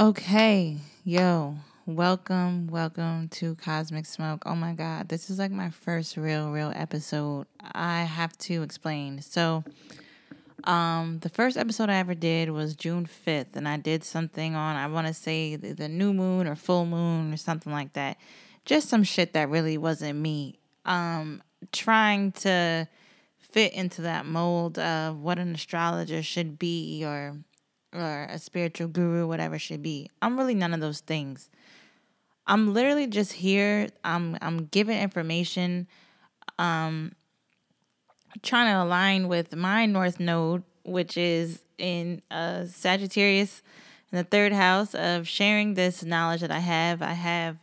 Okay, yo, welcome, welcome to Cosmic Smoke. Oh my God, this is like my first real, real episode. I have to explain. So, um, the first episode I ever did was June 5th, and I did something on, I want to say the, the new moon or full moon or something like that. Just some shit that really wasn't me. Um, trying to fit into that mold of what an astrologer should be or or a spiritual guru, whatever should be. I'm really none of those things. I'm literally just here. I'm I'm giving information, um, trying to align with my North Node, which is in uh, Sagittarius, in the third house of sharing this knowledge that I have. I have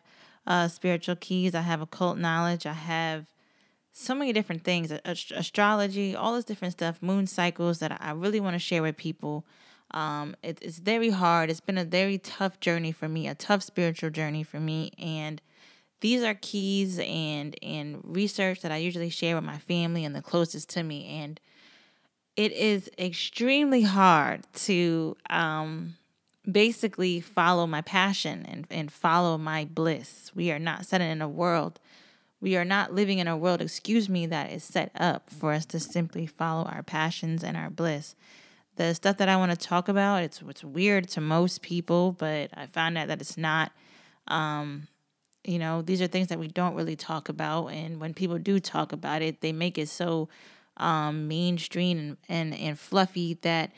uh, spiritual keys. I have occult knowledge. I have so many different things, astrology, all this different stuff, moon cycles that I really want to share with people. Um, it, it's very hard. It's been a very tough journey for me, a tough spiritual journey for me, and these are keys and and research that I usually share with my family and the closest to me, and it is extremely hard to um, basically follow my passion and, and follow my bliss. We are not set in a world we are not living in a world, excuse me, that is set up for us to simply follow our passions and our bliss. The stuff that I want to talk about, it's it's weird to most people, but I found out that it's not. Um, you know, these are things that we don't really talk about, and when people do talk about it, they make it so um, mainstream and, and and fluffy that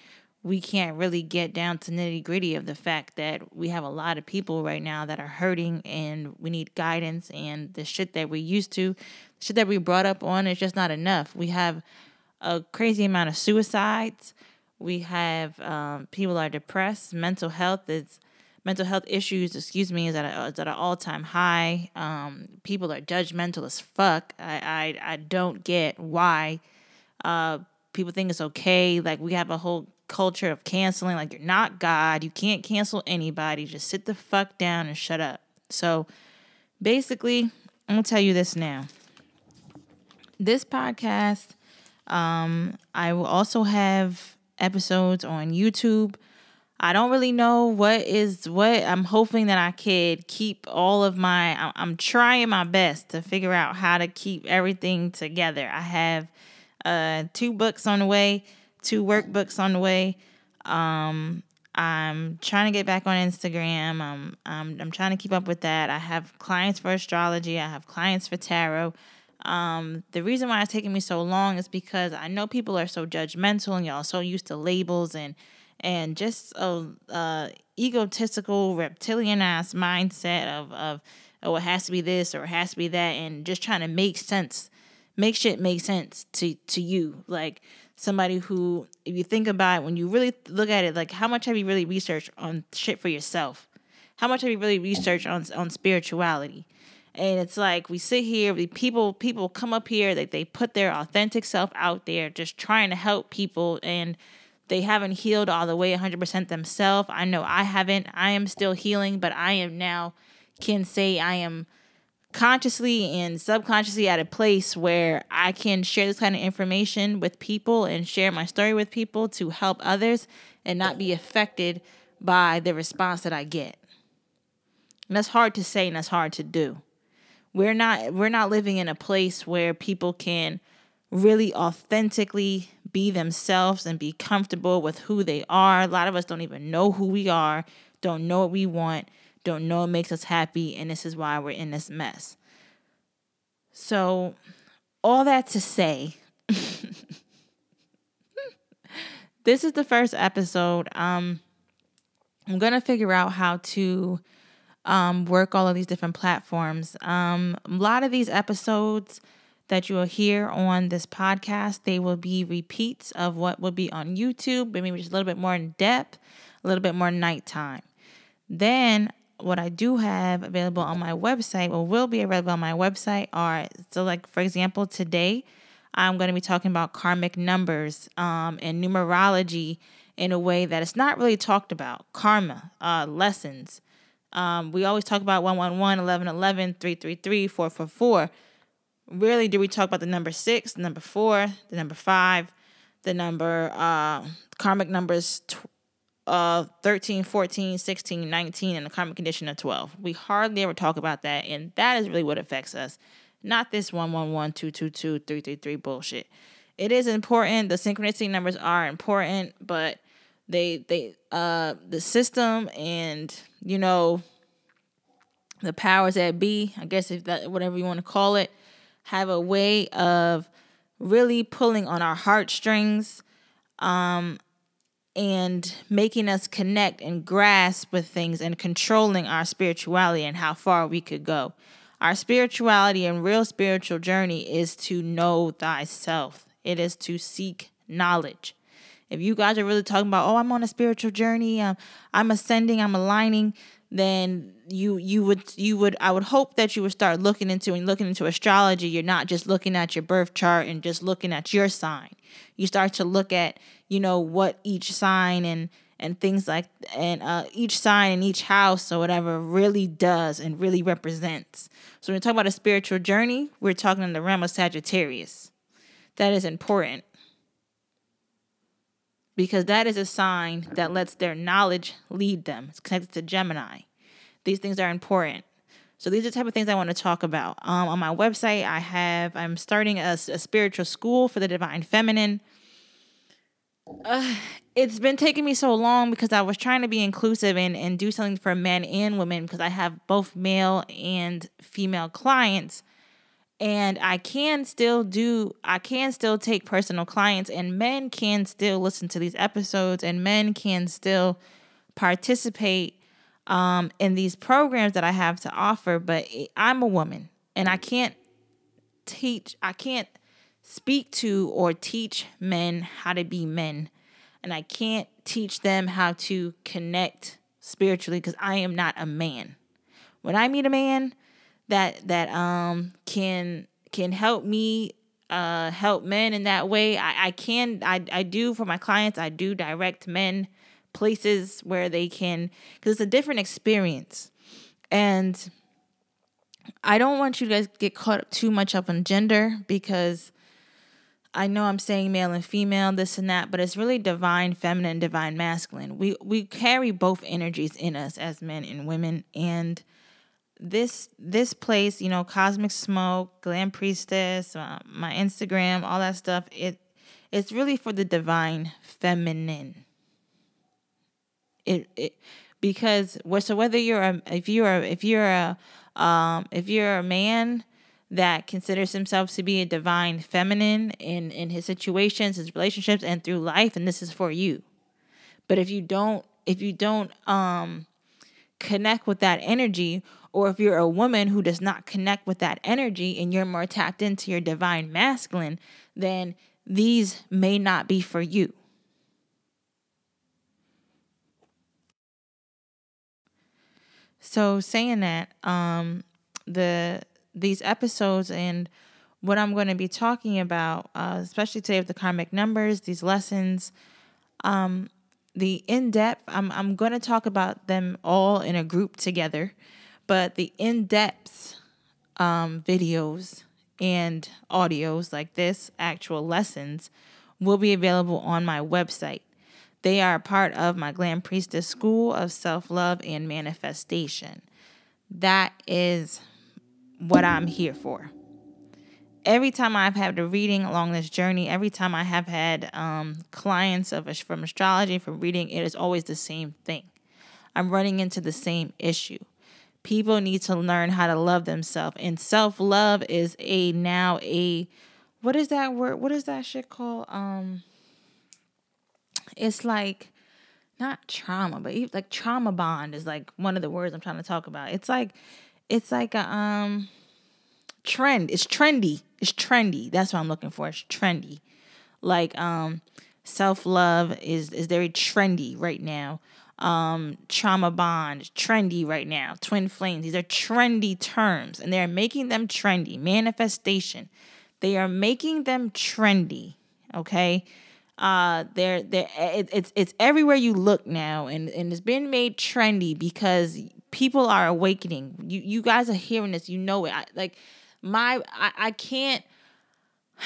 we can't really get down to nitty gritty of the fact that we have a lot of people right now that are hurting and we need guidance and the shit that we used to, shit that we brought up on is just not enough. We have a crazy amount of suicides. We have um, people are depressed. Mental health is mental health issues. Excuse me, is at a, is at an all time high. Um, people are judgmental as fuck. I I, I don't get why. Uh, people think it's okay. Like we have a whole culture of canceling. Like you're not God. You can't cancel anybody. Just sit the fuck down and shut up. So basically, I'm gonna tell you this now. This podcast, um, I will also have episodes on YouTube. I don't really know what is what. I'm hoping that I could keep all of my. I'm trying my best to figure out how to keep everything together. I have uh, two books on the way two workbooks on the way. Um, I'm trying to get back on Instagram. I'm, I'm trying to keep up with that. I have clients for astrology. I have clients for tarot. Um, the reason why it's taking me so long is because I know people are so judgmental and y'all so used to labels and and just a, a egotistical reptilian ass mindset of of oh it has to be this or it has to be that and just trying to make sense, make shit make sense to to you like somebody who, if you think about it, when you really look at it, like how much have you really researched on shit for yourself? How much have you really researched on on spirituality? And it's like we sit here, we people people come up here, they they put their authentic self out there, just trying to help people, and they haven't healed all the way 100% themselves. I know I haven't. I am still healing, but I am now can say I am consciously and subconsciously at a place where I can share this kind of information with people and share my story with people to help others and not be affected by the response that I get. And that's hard to say and that's hard to do. We're not we're not living in a place where people can really authentically be themselves and be comfortable with who they are. A lot of us don't even know who we are, don't know what we want don't know what makes us happy, and this is why we're in this mess. So, all that to say, this is the first episode. Um, I'm gonna figure out how to um, work all of these different platforms. Um, a lot of these episodes that you will hear on this podcast, they will be repeats of what will be on YouTube, maybe just a little bit more in depth, a little bit more nighttime. Then what I do have available on my website, or will be available on my website, are so like for example, today I'm going to be talking about karmic numbers um, and numerology in a way that it's not really talked about. Karma uh, lessons. Um, we always talk about 111, 1111, 333, 444. Rarely do we talk about the number six, the number four, the number five, the number uh, karmic numbers uh 13, 14, 16, 19, and the karmic condition of 12. We hardly ever talk about that, and that is really what affects us. Not this 111, 222, 333 bullshit. It is important. The synchronicity numbers are important, but they they uh the system and you know the powers that be, I guess if that whatever you want to call it, have a way of really pulling on our heartstrings um and making us connect and grasp with things and controlling our spirituality and how far we could go. Our spirituality and real spiritual journey is to know thyself. It is to seek knowledge. If you guys are really talking about, oh, I'm on a spiritual journey, um, I'm ascending, I'm aligning, then you you would you would I would hope that you would start looking into and looking into astrology. You're not just looking at your birth chart and just looking at your sign. You start to look at you know what each sign and and things like and uh, each sign in each house or whatever really does and really represents. So when we talk about a spiritual journey, we're talking in the realm of Sagittarius. That is important because that is a sign that lets their knowledge lead them. It's connected to Gemini. These things are important. So these are the type of things I want to talk about. Um, on my website, I have I'm starting a, a spiritual school for the divine feminine. Uh, it's been taking me so long because I was trying to be inclusive and, and do something for men and women because I have both male and female clients and I can still do I can still take personal clients and men can still listen to these episodes and men can still participate um, in these programs that I have to offer. But I'm a woman and I can't teach I can't speak to or teach men how to be men. And I can't teach them how to connect spiritually because I am not a man. When I meet a man that that um can can help me uh help men in that way. I, I can I I do for my clients, I do direct men places where they can because it's a different experience. And I don't want you guys get caught up too much up on gender because I know I'm saying male and female, this and that, but it's really divine feminine, divine masculine. We we carry both energies in us as men and women, and this this place, you know, Cosmic Smoke, Glam Priestess, uh, my Instagram, all that stuff. It it's really for the divine feminine. It it because so whether you're a if you're if you're a um if you're a man that considers himself to be a divine feminine in in his situations, his relationships, and through life, and this is for you. But if you don't if you don't um connect with that energy or if you're a woman who does not connect with that energy and you're more tapped into your divine masculine, then these may not be for you. So saying that, um, the these episodes and what I'm going to be talking about, uh, especially today with the karmic numbers, these lessons, um, the in depth, I'm I'm going to talk about them all in a group together. But the in depth um, videos and audios like this, actual lessons, will be available on my website. They are part of my Glam Priestess School of Self Love and Manifestation. That is what I'm here for. Every time I've had a reading along this journey, every time I have had um, clients of from astrology from reading, it is always the same thing. I'm running into the same issue people need to learn how to love themselves and self-love is a now a what is that word what is that shit called? Um it's like not trauma but like trauma bond is like one of the words i'm trying to talk about. It's like it's like a um trend it's trendy it's trendy. That's what i'm looking for it's trendy. Like um self-love is is very trendy right now um, trauma bond, trendy right now, twin flames. These are trendy terms, and they're making them trendy. Manifestation, they are making them trendy. Okay, uh, they're they it, it's it's everywhere you look now, and and it's been made trendy because people are awakening. You you guys are hearing this, you know it. I, like my I, I can't.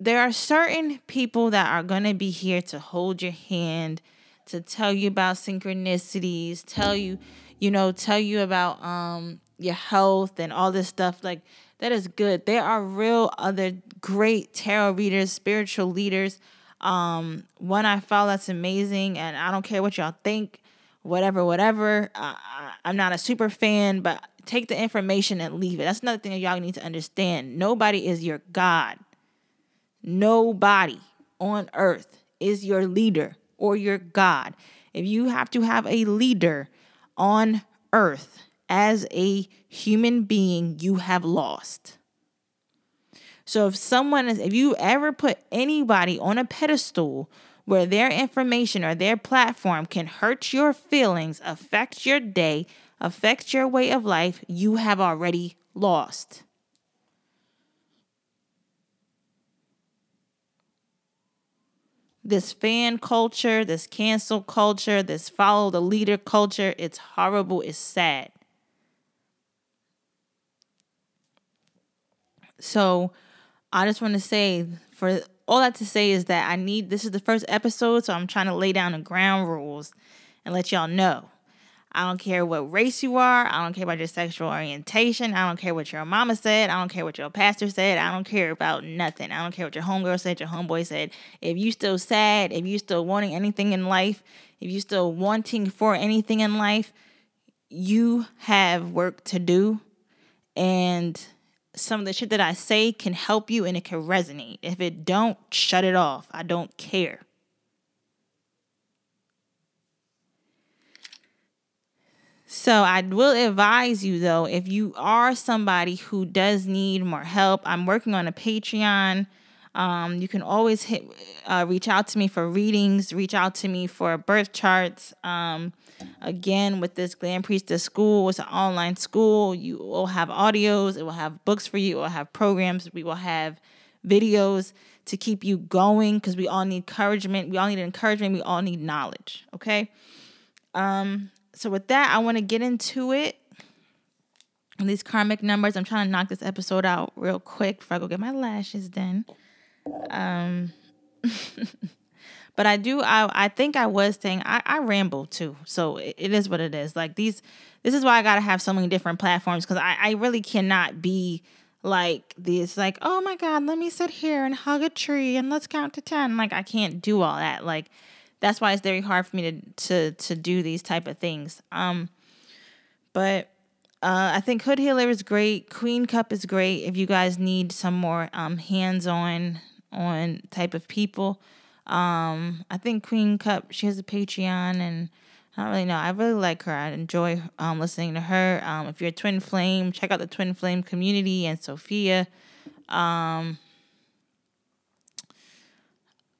There are certain people that are going to be here to hold your hand to tell you about synchronicities, tell you, you know, tell you about um your health and all this stuff like that is good. There are real other great tarot readers, spiritual leaders. Um, one I follow that's amazing, and I don't care what y'all think, whatever, whatever. Uh, I'm not a super fan, but take the information and leave it. That's another thing that y'all need to understand. Nobody is your God. Nobody on earth is your leader or your God. If you have to have a leader on earth as a human being, you have lost. So if someone is, if you ever put anybody on a pedestal where their information or their platform can hurt your feelings, affect your day, affect your way of life, you have already lost. This fan culture, this cancel culture, this follow the leader culture, it's horrible, it's sad. So I just want to say for all that to say is that I need this is the first episode, so I'm trying to lay down the ground rules and let y'all know. I don't care what race you are. I don't care about your sexual orientation. I don't care what your mama said. I don't care what your pastor said. I don't care about nothing. I don't care what your homegirl said, your homeboy said. If you still sad, if you still wanting anything in life, if you still wanting for anything in life, you have work to do. And some of the shit that I say can help you and it can resonate. If it don't, shut it off. I don't care. So I will advise you though, if you are somebody who does need more help, I'm working on a Patreon. Um, you can always hit, uh, reach out to me for readings, reach out to me for birth charts. Um, again, with this Glam Priestess School, it's an online school. You will have audios, it will have books for you, it will have programs, we will have videos to keep you going because we all need encouragement. We all need encouragement. We all need knowledge. Okay. Um, so with that, I want to get into it. And these karmic numbers, I'm trying to knock this episode out real quick before I go get my lashes done. Um, but I do. I I think I was saying I I ramble too, so it, it is what it is. Like these, this is why I gotta have so many different platforms because I I really cannot be like this. Like oh my god, let me sit here and hug a tree and let's count to ten. Like I can't do all that. Like that's why it's very hard for me to to to do these type of things. Um, but uh, I think Hood Healer is great. Queen Cup is great. If you guys need some more um, hands on on type of people, um, I think Queen Cup she has a Patreon and. I don't really know. I really like her. I enjoy um, listening to her. Um, if you're a twin flame, check out the twin flame community and Sophia. Um,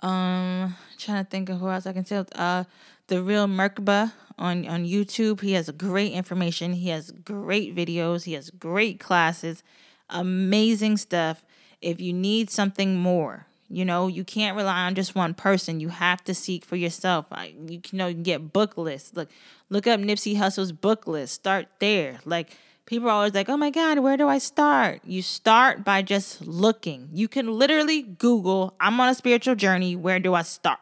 um, trying to think of who else I can tell. Uh, the real Merkba on on YouTube. He has great information. He has great videos. He has great classes. Amazing stuff. If you need something more, you know, you can't rely on just one person. You have to seek for yourself. You, you know, you can get book lists. Look, look up Nipsey Hussle's book list. Start there. Like people are always like, oh my God, where do I start? You start by just looking. You can literally Google, I'm on a spiritual journey. Where do I start?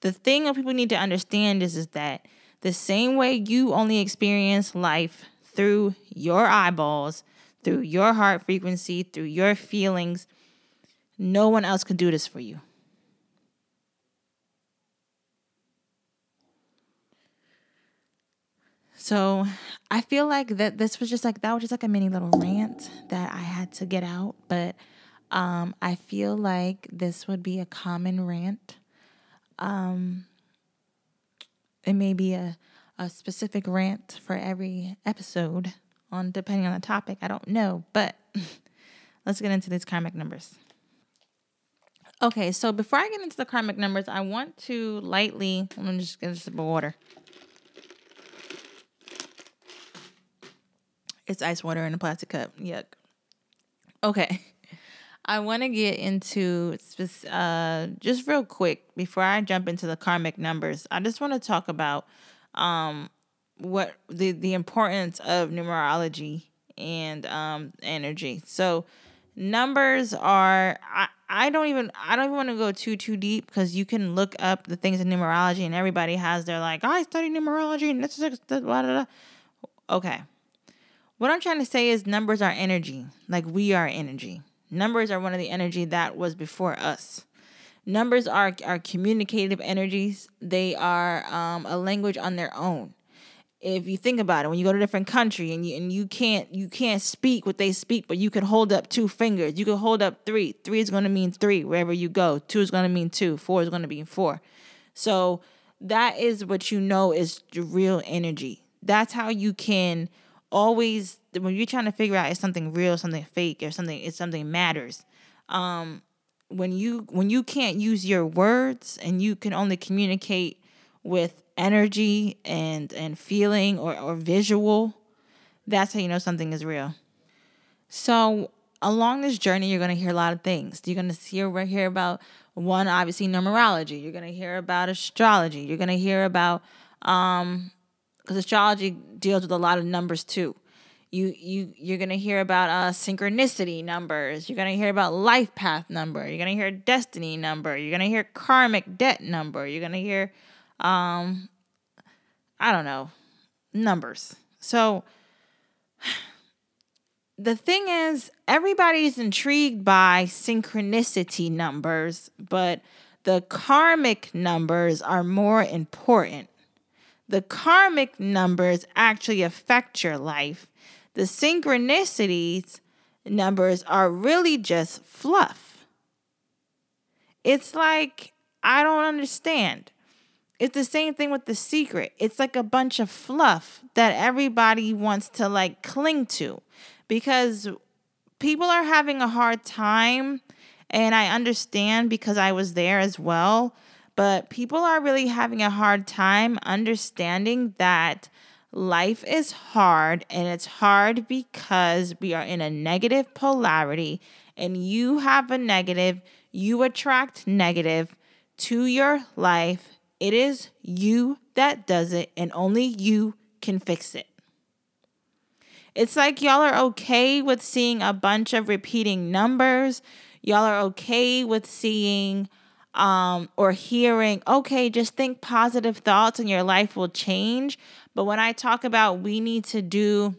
The thing that people need to understand is, is that the same way you only experience life through your eyeballs, through your heart frequency, through your feelings, no one else can do this for you. So I feel like that this was just like that was just like a mini little rant that I had to get out, but um, I feel like this would be a common rant. Um, it may be a, a specific rant for every episode on depending on the topic. I don't know, but let's get into these karmic numbers. Okay, so before I get into the karmic numbers, I want to lightly, me just get a sip of water. It's ice water in a plastic cup. Yuck. Okay. I want to get into uh, just real quick before I jump into the karmic numbers. I just want to talk about um, what the the importance of numerology and um, energy. So numbers are I, I don't even I don't even want to go too too deep because you can look up the things in numerology and everybody has their like I study numerology and this is blah, blah, blah. okay. What I'm trying to say is numbers are energy, like we are energy. Numbers are one of the energy that was before us. Numbers are are communicative energies. They are um, a language on their own if you think about it, when you go to a different country and you and you can't you can't speak what they speak, but you can hold up two fingers. You can hold up three. Three is going to mean three wherever you go. Two is going to mean two. Four is going to mean four. So that is what you know is real energy. That's how you can always when you're trying to figure out if something real, something fake, or something if something matters. Um, when you when you can't use your words and you can only communicate with energy and and feeling or, or visual, that's how you know something is real. So along this journey, you're gonna hear a lot of things. You're gonna hear hear about one, obviously numerology. You're gonna hear about astrology. You're gonna hear about um because astrology deals with a lot of numbers too. You you you're gonna hear about uh synchronicity numbers. You're gonna hear about life path number. You're gonna hear destiny number. You're gonna hear karmic debt number. You're gonna hear um I don't know, numbers. So the thing is, everybody's intrigued by synchronicity numbers, but the karmic numbers are more important. The karmic numbers actually affect your life. The synchronicities numbers are really just fluff. It's like, I don't understand. It's the same thing with the secret. It's like a bunch of fluff that everybody wants to like cling to because people are having a hard time and I understand because I was there as well, but people are really having a hard time understanding that life is hard and it's hard because we are in a negative polarity and you have a negative, you attract negative to your life it is you that does it, and only you can fix it. It's like y'all are okay with seeing a bunch of repeating numbers. Y'all are okay with seeing um, or hearing, okay, just think positive thoughts and your life will change. But when I talk about we need to do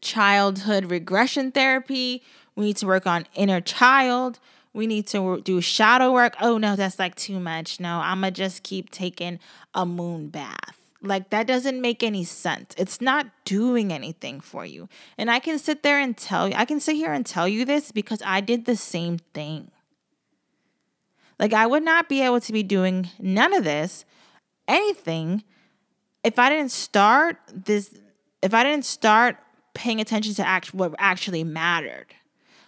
childhood regression therapy, we need to work on inner child, we need to do shadow work. Oh no, that's like too much. No, I'm gonna just keep taking a moon bath. Like that doesn't make any sense. It's not doing anything for you. And I can sit there and tell you, I can sit here and tell you this because I did the same thing. Like I would not be able to be doing none of this, anything, if I didn't start this, if I didn't start paying attention to act what actually mattered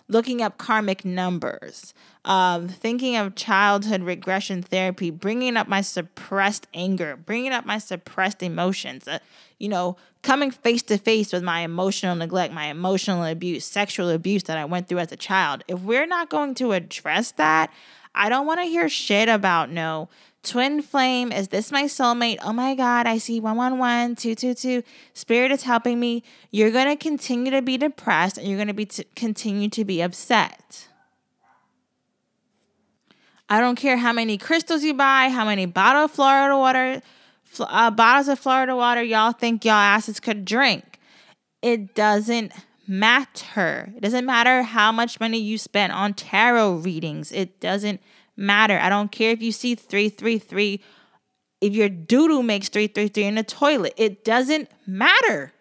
looking up karmic numbers, um, thinking of childhood regression therapy, bringing up my suppressed anger, bringing up my suppressed emotions, uh, you know, coming face to face with my emotional neglect, my emotional abuse, sexual abuse that I went through as a child. If we're not going to address that, I don't want to hear shit about no Twin flame, is this my soulmate? Oh my God, I see 111, 222. Spirit is helping me. You're going to continue to be depressed and you're going to be t- continue to be upset. I don't care how many crystals you buy, how many bottle of Florida water, uh, bottles of Florida water y'all think y'all asses could drink. It doesn't matter. It doesn't matter how much money you spend on tarot readings. It doesn't matter. I don't care if you see 333, if your doodle makes 333 in the toilet, it doesn't matter.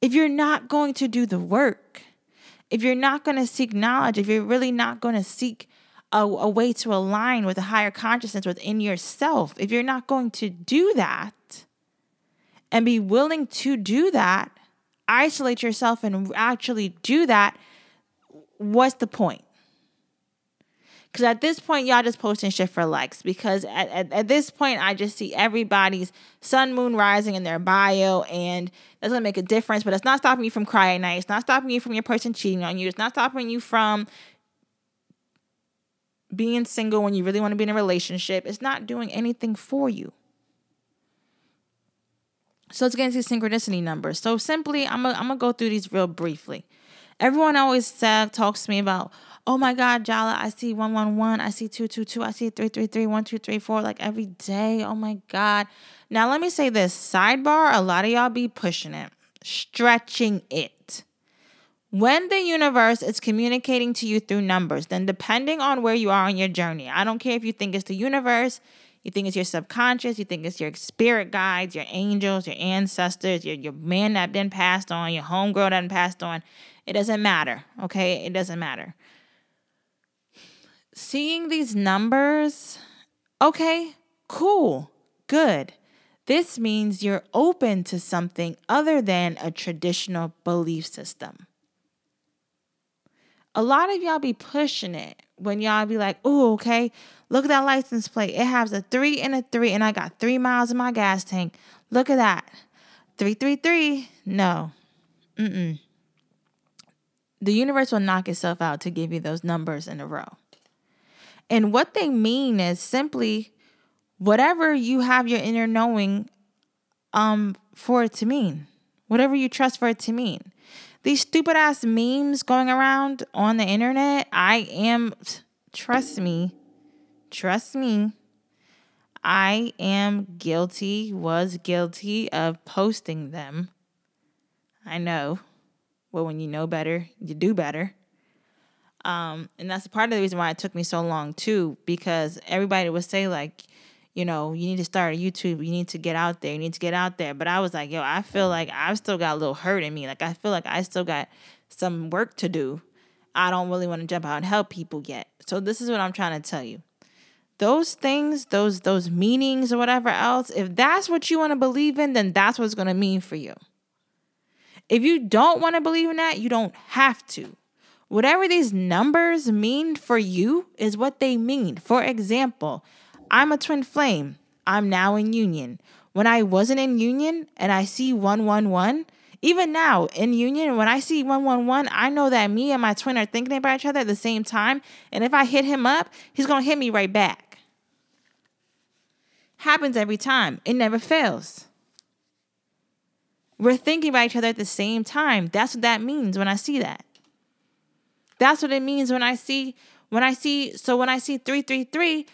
If you're not going to do the work, if you're not going to seek knowledge, if you're really not going to seek a, a, way to align with a higher consciousness within yourself, if you're not going to do that and be willing to do that, isolate yourself and actually do that, what's the point? Because at this point, y'all just posting shit for likes. Because at, at, at, this point, I just see everybody's sun, moon rising in their bio, and that's gonna make a difference. But it's not stopping you from crying night. It's not stopping you from your person cheating on you. It's not stopping you from being single when you really want to be in a relationship. It's not doing anything for you. So let's get into synchronicity numbers. So simply, I'm gonna I'm gonna go through these real briefly. Everyone always uh, talks to me about, oh my God, Jala, I see 111, I see 222, I see 333, 1234, like every day. Oh my God. Now, let me say this sidebar, a lot of y'all be pushing it, stretching it. When the universe is communicating to you through numbers, then depending on where you are on your journey, I don't care if you think it's the universe, you think it's your subconscious, you think it's your spirit guides, your angels, your ancestors, your, your man that been passed on, your homegirl that been passed on. It doesn't matter, okay? It doesn't matter. Seeing these numbers, okay, cool, good. This means you're open to something other than a traditional belief system. A lot of y'all be pushing it when y'all be like, oh, okay, look at that license plate. It has a three and a three, and I got three miles in my gas tank. Look at that. 333. No. Mm-mm. The universe will knock itself out to give you those numbers in a row. And what they mean is simply whatever you have your inner knowing um for it to mean. Whatever you trust for it to mean. These stupid ass memes going around on the internet, I am trust me, trust me. I am guilty, was guilty of posting them. I know. Well, when you know better, you do better. Um, and that's part of the reason why it took me so long too, because everybody would say like, you know, you need to start a YouTube, you need to get out there, you need to get out there. But I was like, yo, I feel like I've still got a little hurt in me. Like I feel like I still got some work to do. I don't really want to jump out and help people yet. So this is what I'm trying to tell you. Those things, those those meanings or whatever else, if that's what you want to believe in, then that's what's going to mean for you. If you don't want to believe in that, you don't have to. Whatever these numbers mean for you is what they mean. For example, I'm a twin flame. I'm now in union. When I wasn't in union and I see 111, even now in union, when I see 111, I know that me and my twin are thinking about each other at the same time. And if I hit him up, he's going to hit me right back. Happens every time, it never fails. We're thinking about each other at the same time. That's what that means when I see that. That's what it means when I see when I see so when I see 333,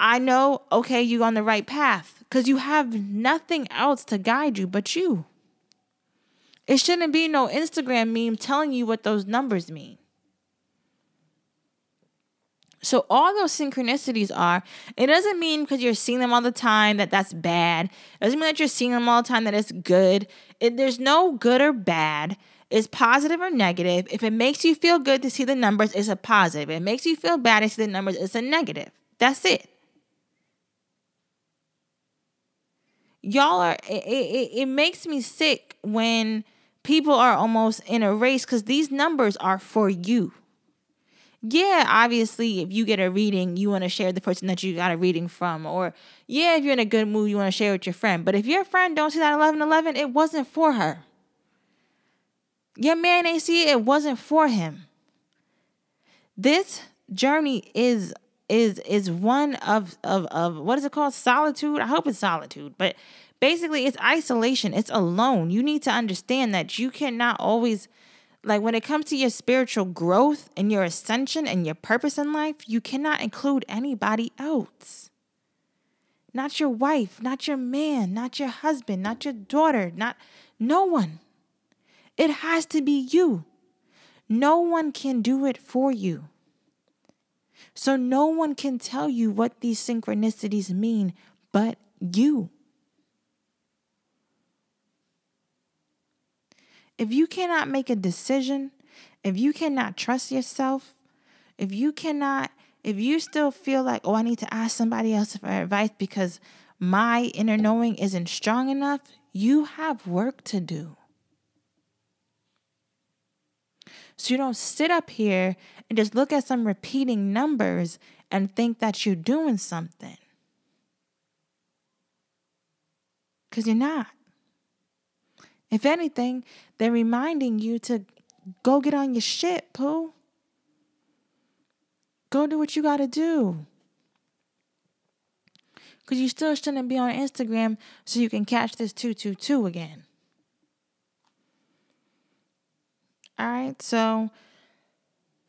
I know okay, you're on the right path cuz you have nothing else to guide you but you. It shouldn't be no Instagram meme telling you what those numbers mean. So all those synchronicities are, it doesn't mean because you're seeing them all the time that that's bad. It doesn't mean that you're seeing them all the time that it's good. It, there's no good or bad. It's positive or negative. If it makes you feel good to see the numbers, it's a positive. If it makes you feel bad to see the numbers, it's a negative. That's it. Y'all are, it, it, it makes me sick when people are almost in a race because these numbers are for you yeah, obviously, if you get a reading, you want to share the person that you got a reading from. Or, yeah, if you're in a good mood, you want to share with your friend. But if your friend don't see that 1111, it wasn't for her. Your man ain't see it, it wasn't for him. This journey is is is one of of of what is it called solitude i hope it's solitude but basically it's isolation it's alone you need to understand that you cannot always like when it comes to your spiritual growth and your ascension and your purpose in life, you cannot include anybody else. Not your wife, not your man, not your husband, not your daughter, not no one. It has to be you. No one can do it for you. So no one can tell you what these synchronicities mean but you. If you cannot make a decision, if you cannot trust yourself, if you cannot, if you still feel like, oh, I need to ask somebody else for advice because my inner knowing isn't strong enough, you have work to do. So you don't sit up here and just look at some repeating numbers and think that you're doing something. Because you're not. If anything, they're reminding you to go get on your shit, Pooh. Go do what you got to do. Because you still shouldn't be on Instagram so you can catch this 222 again. All right, so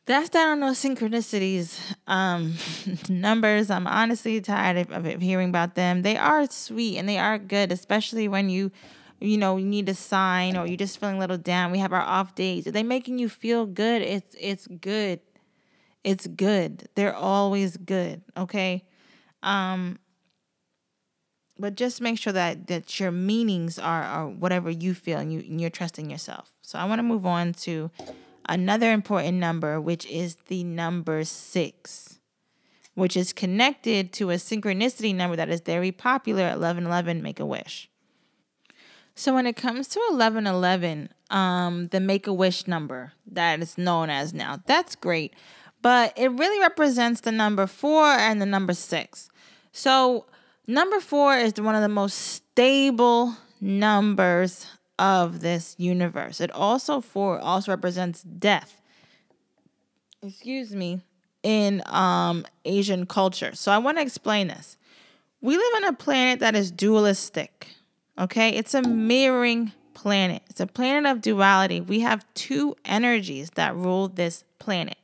that's that on those synchronicities um, numbers. I'm honestly tired of, of hearing about them. They are sweet and they are good, especially when you you know, you need a sign or you're just feeling a little down. We have our off days. Are they making you feel good? It's it's good. It's good. They're always good. Okay. Um but just make sure that that your meanings are, are whatever you feel and you and you're trusting yourself. So I want to move on to another important number, which is the number six, which is connected to a synchronicity number that is very popular at 1111 Make a Wish. So when it comes to 1111, um, the Make a Wish number that is known as now, that's great. But it really represents the number four and the number six. So number four is one of the most stable numbers of this universe. It also four also represents death. Excuse me, in um Asian culture. So I want to explain this. We live on a planet that is dualistic. Okay? It's a mirroring planet. It's a planet of duality. We have two energies that rule this planet.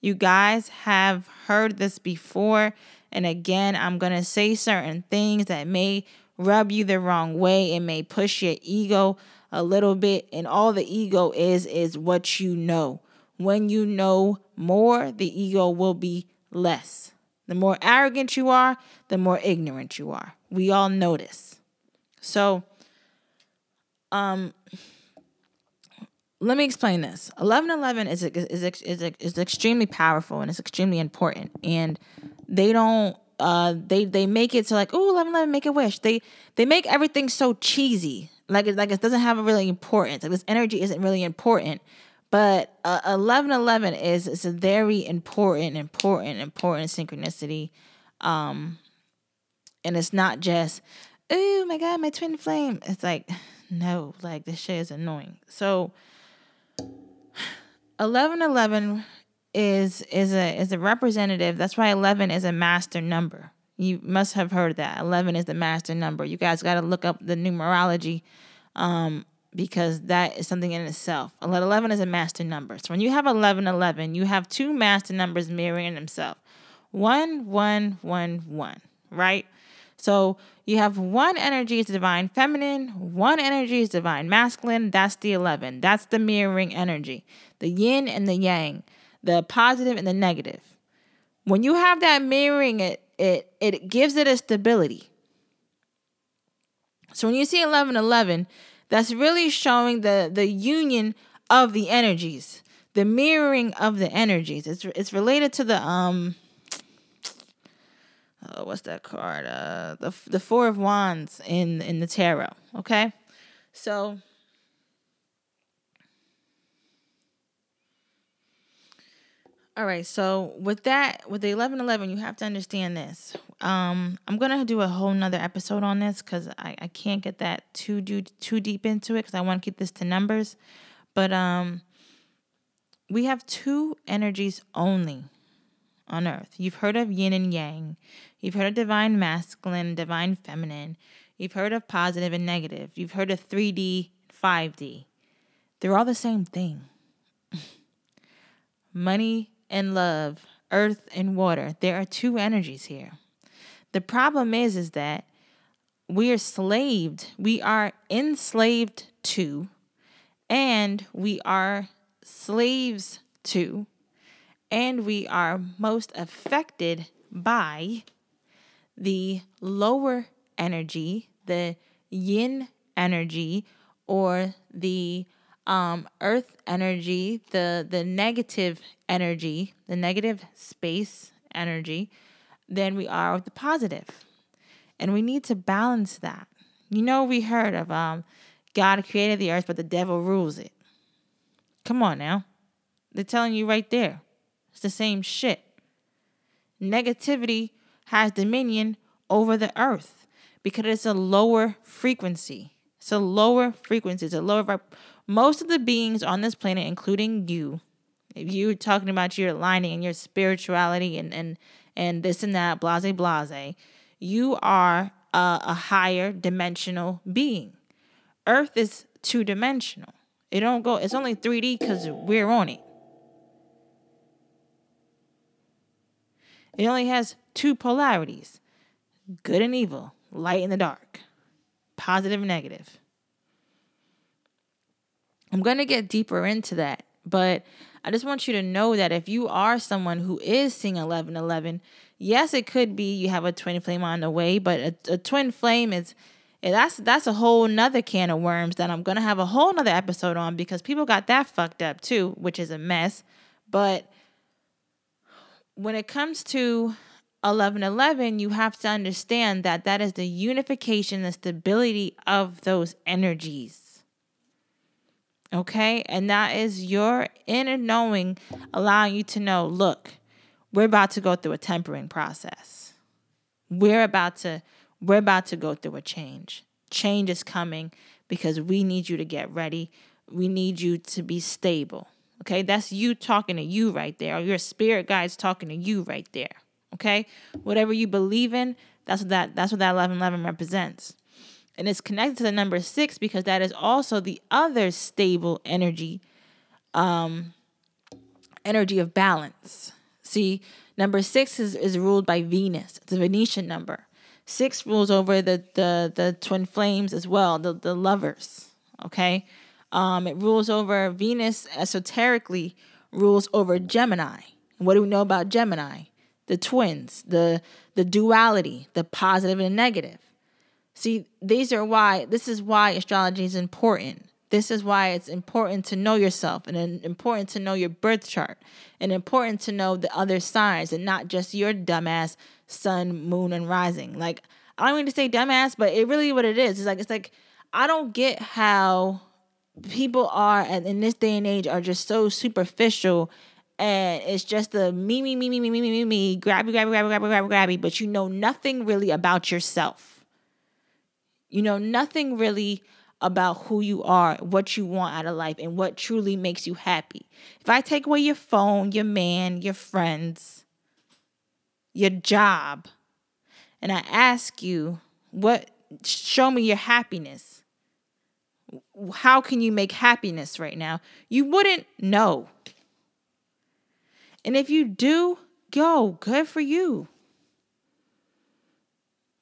You guys have heard this before. And again, I'm going to say certain things that may rub you the wrong way. It may push your ego a little bit. And all the ego is, is what you know. When you know more, the ego will be less. The more arrogant you are, the more ignorant you are. We all know this. So, um, let me explain this. Eleven eleven is is is is extremely powerful and it's extremely important, and they don't uh they they make it to like oh 11 11 make a wish. They they make everything so cheesy. Like it like it doesn't have a really importance. Like this energy isn't really important. But uh, 11 11 is it's a very important important important synchronicity um and it's not just oh my god, my twin flame. It's like, no, like this shit is annoying. So eleven eleven is is a is a representative. That's why eleven is a master number. You must have heard that. Eleven is the master number. You guys gotta look up the numerology. Um, because that is something in itself. 11 is a master number. So when you have 11, 11, you have two master numbers mirroring themselves. 1, 1, 1, 1, right? So you have one energy is divine feminine, one energy is divine masculine. That's the 11. That's the mirroring energy, the yin and the yang, the positive and the negative. When you have that mirroring, it it it gives it a stability. So when you see 11 11, that's really showing the the union of the energies, the mirroring of the energies. It's it's related to the um uh, what's that card? Uh, the the Four of Wands in in the tarot. Okay, so. All right, so with that, with the eleven eleven, you have to understand this. Um, I'm gonna do a whole nother episode on this because I, I can't get that too do, too deep into it because I want to keep this to numbers. But um, we have two energies only on earth. You've heard of yin and yang. You've heard of divine masculine, divine feminine. You've heard of positive and negative. You've heard of 3D, 5D. They're all the same thing. Money and love, earth and water. There are two energies here. The problem is is that we are slaved. We are enslaved to and we are slaves to and we are most affected by the lower energy, the yin energy, or the um, earth energy, the the negative energy, the negative space energy, than we are with the positive. And we need to balance that. You know, we heard of um, God created the earth, but the devil rules it. Come on now. They're telling you right there. It's the same shit. Negativity has dominion over the earth because it's a lower frequency. It's a lower frequency. It's a lower vib- most of the beings on this planet, including you, if you're talking about your aligning and your spirituality and and and this and that, blase blase, you are a, a higher dimensional being. Earth is two dimensional. It don't go. It's only 3D because we're on it. It only has two polarities good and evil, light and the dark, positive and negative. I'm going to get deeper into that, but I just want you to know that if you are someone who is seeing 1111, yes, it could be you have a twin flame on the way, but a, a twin flame is that's that's a whole nother can of worms that I'm gonna have a whole nother episode on because people got that fucked up too, which is a mess. But when it comes to 1111, you have to understand that that is the unification, the stability of those energies. Okay? And that is your inner knowing allowing you to know look, we're about to go through a tempering process. We're about to we're about to go through a change. Change is coming because we need you to get ready. We need you to be stable. Okay, that's you talking to you right there, or your spirit guide's talking to you right there. Okay, whatever you believe in, that's what that that's what that eleven eleven represents, and it's connected to the number six because that is also the other stable energy, um, energy of balance. See, number six is is ruled by Venus. It's a Venetian number. Six rules over the the the twin flames as well, the the lovers. Okay, um, it rules over Venus esoterically rules over Gemini. What do we know about Gemini? The twins, the the duality, the positive and negative. See, these are why this is why astrology is important. This is why it's important to know yourself and important to know your birth chart and important to know the other signs and not just your dumbass sun, moon, and rising. Like, I don't mean to say dumbass, but it really what it is. It's like it's like I don't get how people are and in this day and age are just so superficial and it's just the me me me me me me me me me grabby grabby grabby grabby grabby grabby but you know nothing really about yourself. You know nothing really about who you are what you want out of life and what truly makes you happy. If i take away your phone your man your friends your job and i ask you what show me your happiness how can you make happiness right now? You wouldn't know. And if you do, go, good for you.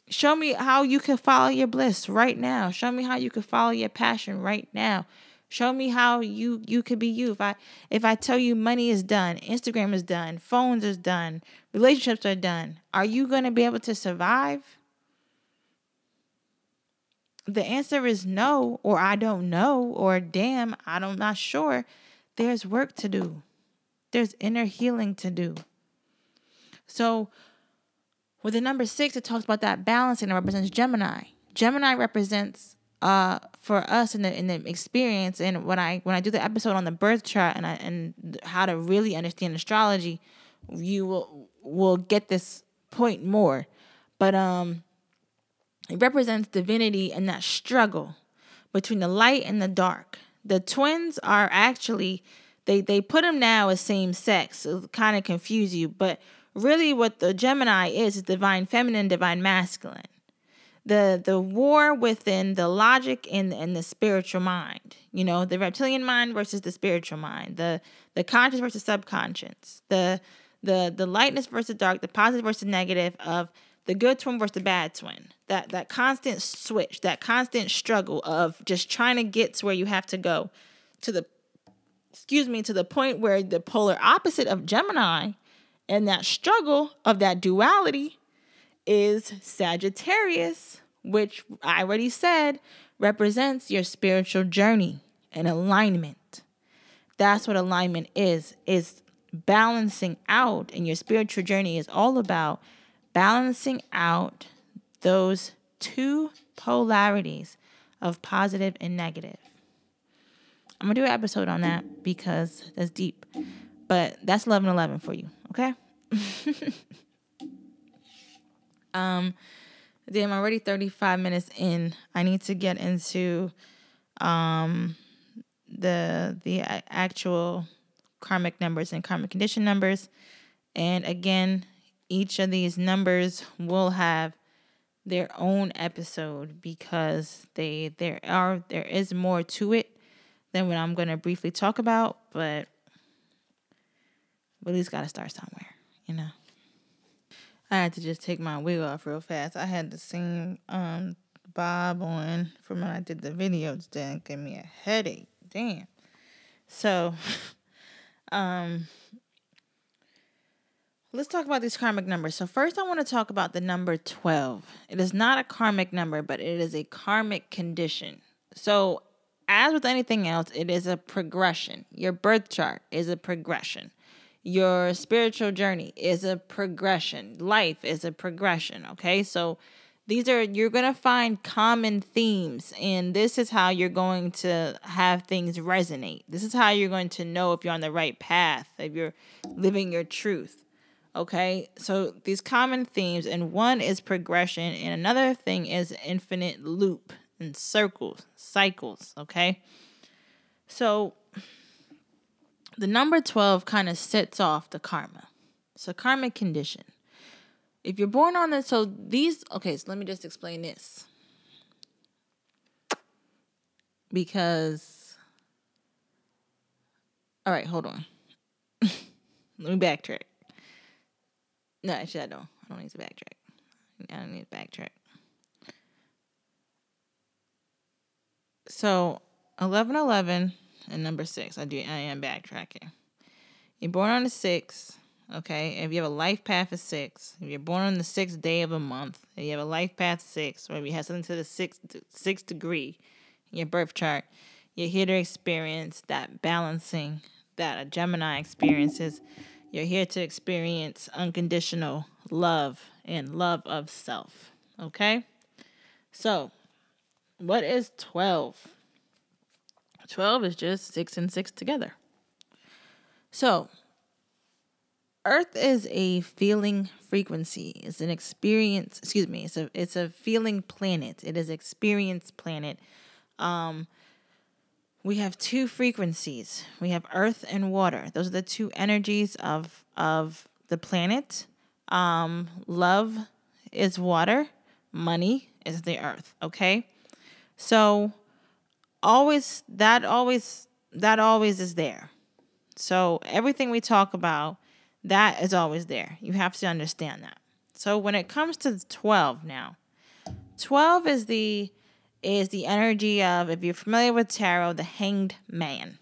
Show me how you can follow your bliss right now. Show me how you can follow your passion right now. Show me how you you could be you. If I if I tell you money is done, Instagram is done, phones is done, relationships are done, are you going to be able to survive? The answer is no, or I don't know, or damn, I'm not sure, there's work to do. There's inner healing to do. So, with the number six, it talks about that balancing and it represents Gemini. Gemini represents uh for us in the in the experience and when I when I do the episode on the birth chart and I and how to really understand astrology, you will will get this point more. But um it represents divinity and that struggle between the light and the dark. The twins are actually they they put them now as same sex, so kind of confuse you, but really what the Gemini is is divine feminine, divine masculine. The the war within the logic and, and the spiritual mind. You know, the reptilian mind versus the spiritual mind, the the conscious versus subconscious, the the the lightness versus dark, the positive versus negative of the good twin versus the bad twin. That that constant switch, that constant struggle of just trying to get to where you have to go to the excuse me, to the point where the polar opposite of Gemini and that struggle of that duality is Sagittarius, which I already said represents your spiritual journey and alignment. That's what alignment is. Is balancing out and your spiritual journey is all about balancing out those two polarities of positive and negative. I'm gonna do an episode on that because that's deep, but that's 11 11 for you, okay? um, I'm already 35 minutes in. I need to get into um the the actual karmic numbers and karmic condition numbers. And again, each of these numbers will have their own episode because they there are there is more to it than what I'm going to briefly talk about, but least got to start somewhere, you know. I had to just take my wig off real fast. I had the same um bob on from when I did the video today and gave me a headache. Damn. So, um, let's talk about these karmic numbers. So, first, I want to talk about the number 12. It is not a karmic number, but it is a karmic condition. So, as with anything else, it is a progression. Your birth chart is a progression. Your spiritual journey is a progression. Life is a progression. Okay. So, these are you're going to find common themes and this is how you're going to have things resonate this is how you're going to know if you're on the right path if you're living your truth okay so these common themes and one is progression and another thing is infinite loop and circles cycles okay so the number 12 kind of sets off the karma so karmic condition if you're born on this, so these, okay, so let me just explain this. Because, all right, hold on. let me backtrack. No, actually, I don't. I don't need to backtrack. I don't need to backtrack. So, 11 11 and number 6. I do I am backtracking. You're born on the 6th Okay, if you have a life path of six, if you're born on the sixth day of a month, if you have a life path six, or if you have something to the sixth sixth degree in your birth chart, you're here to experience that balancing that a Gemini experiences. You're here to experience unconditional love and love of self. Okay? So, what is 12? 12 is just 6 and 6 together. So, Earth is a feeling frequency. It's an experience. Excuse me. It's a it's a feeling planet. It is experience planet. Um, we have two frequencies. We have Earth and water. Those are the two energies of of the planet. Um, love is water. Money is the Earth. Okay, so always that always that always is there. So everything we talk about that is always there. You have to understand that. So when it comes to 12 now, 12 is the is the energy of if you're familiar with tarot, the hanged man.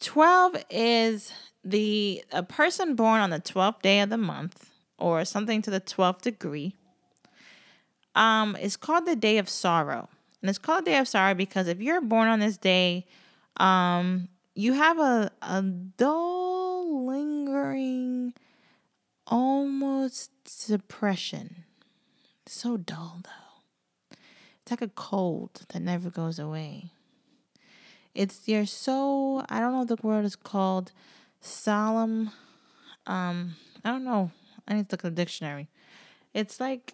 12 is the a person born on the 12th day of the month or something to the 12th degree. Um is called the day of sorrow. And it's called the day of sorrow because if you're born on this day, um you have a a dull lingering almost depression. So dull though. It's like a cold that never goes away. It's you're so I don't know what the word is called solemn. Um, I don't know. I need to look at the dictionary. It's like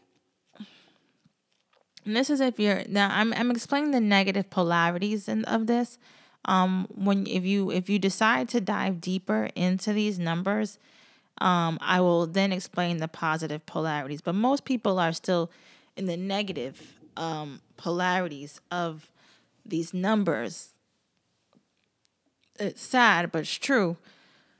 this is if you're now I'm I'm explaining the negative polarities in, of this um when if you if you decide to dive deeper into these numbers um i will then explain the positive polarities but most people are still in the negative um polarities of these numbers it's sad but it's true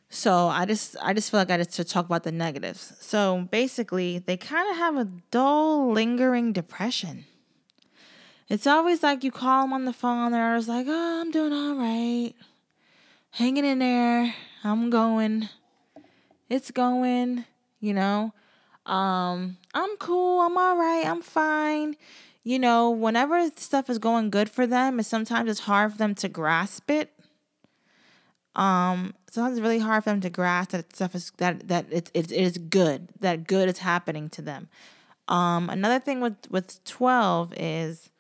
so i just i just feel like i just to talk about the negatives so basically they kind of have a dull lingering depression it's always like you call them on the phone, they're always like, oh, I'm doing all right. Hanging in there. I'm going. It's going, you know. Um, I'm cool. I'm all right. I'm fine. You know, whenever stuff is going good for them, and sometimes it's hard for them to grasp it. Um, sometimes it's really hard for them to grasp that stuff is that that it, it, it is good, that good is happening to them. Um, another thing with with twelve is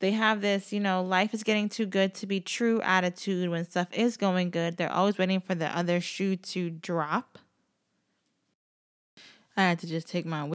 they have this, you know, life is getting too good to be true attitude when stuff is going good. They're always waiting for the other shoe to drop. I had to just take my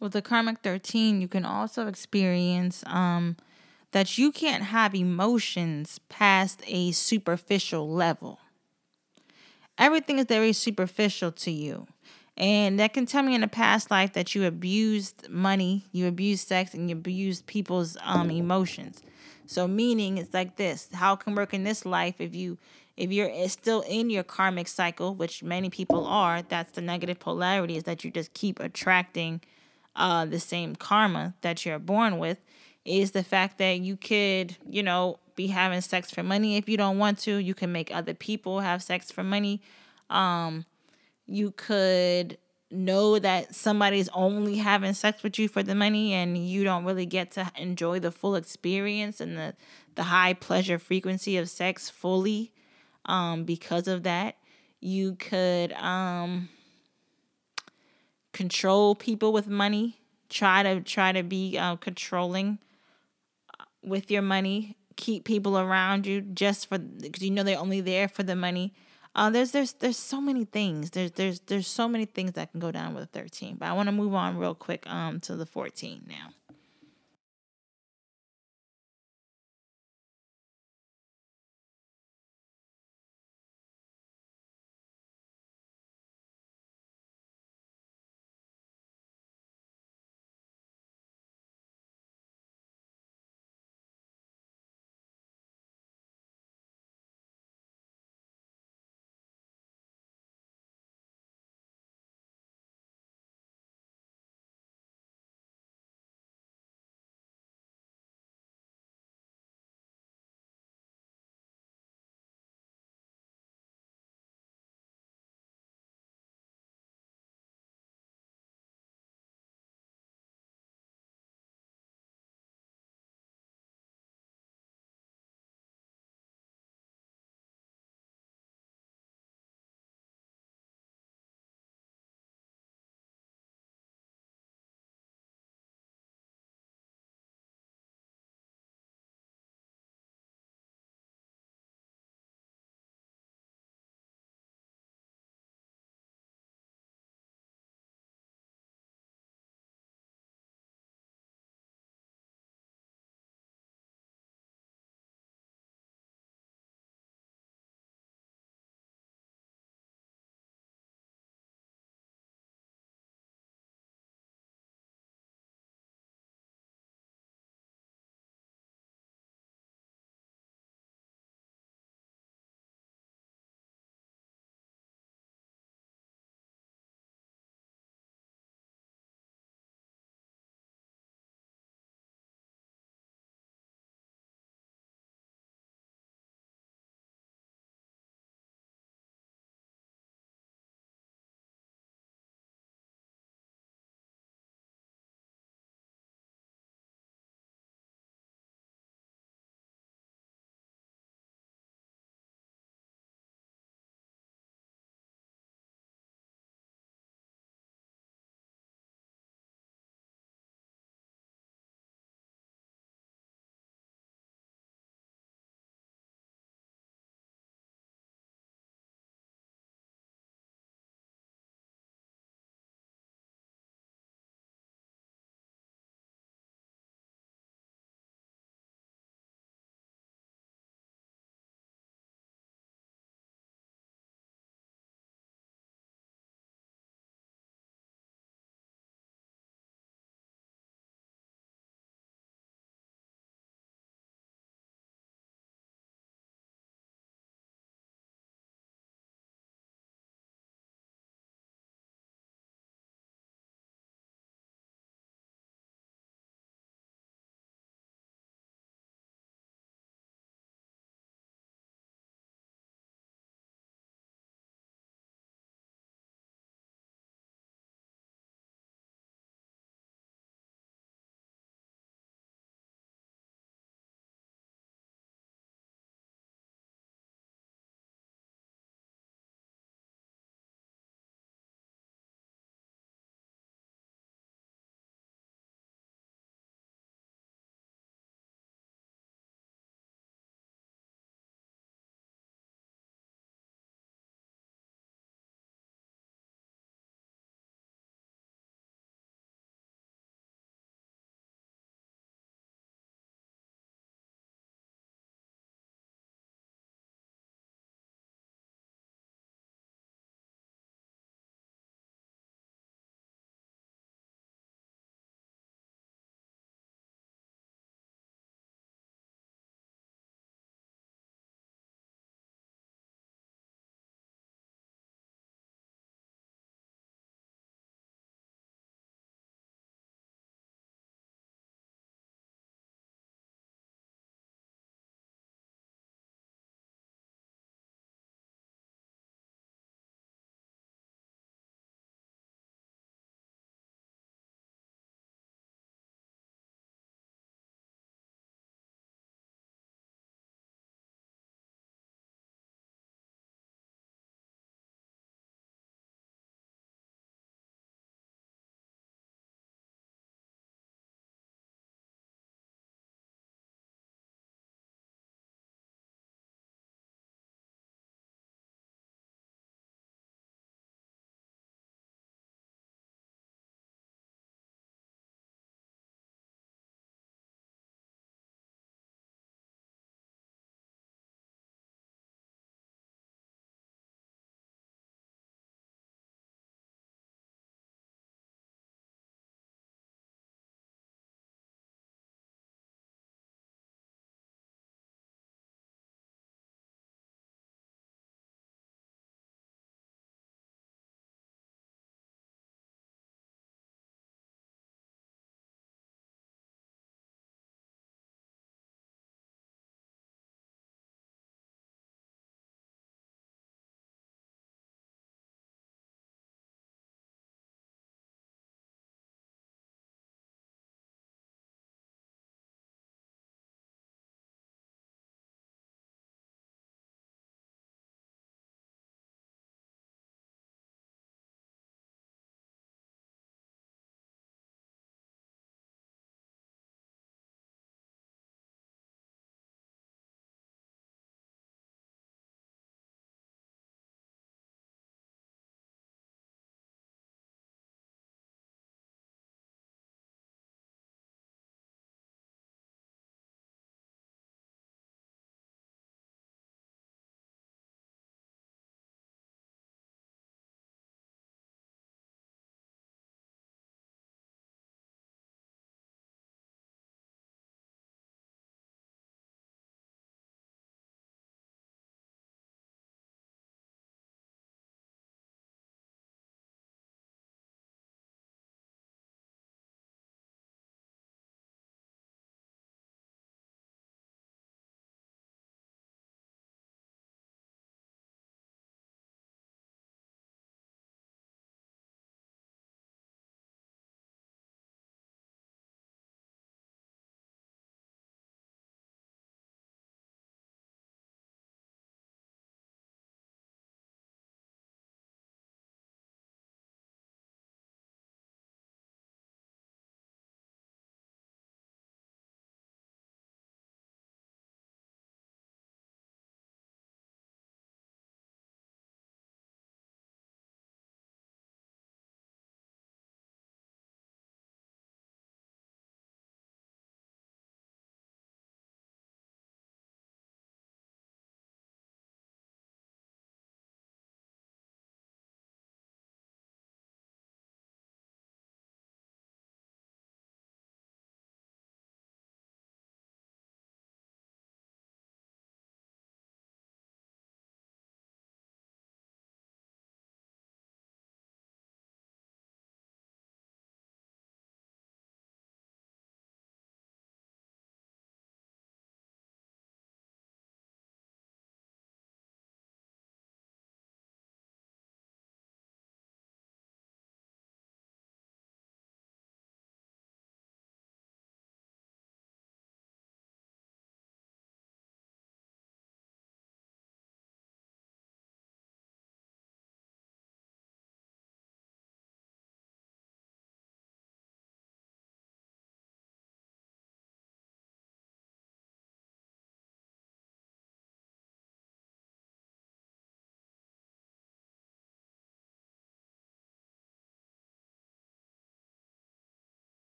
With the karmic 13, you can also experience um, that you can't have emotions past a superficial level. Everything is very superficial to you. And that can tell me in a past life that you abused money, you abused sex, and you abused people's um, emotions. So meaning it's like this: how can work in this life if you if you're still in your karmic cycle, which many people are, that's the negative polarity is that you just keep attracting uh, the same karma that you're born with. Is the fact that you could, you know, be having sex for money if you don't want to. You can make other people have sex for money. Um, you could know that somebody's only having sex with you for the money and you don't really get to enjoy the full experience and the the high pleasure frequency of sex fully um because of that you could um control people with money try to try to be uh, controlling uh, with your money keep people around you just for because you know they're only there for the money uh, there's there's there's so many things. There's there's there's so many things that can go down with 13. But I want to move on real quick um to the 14 now.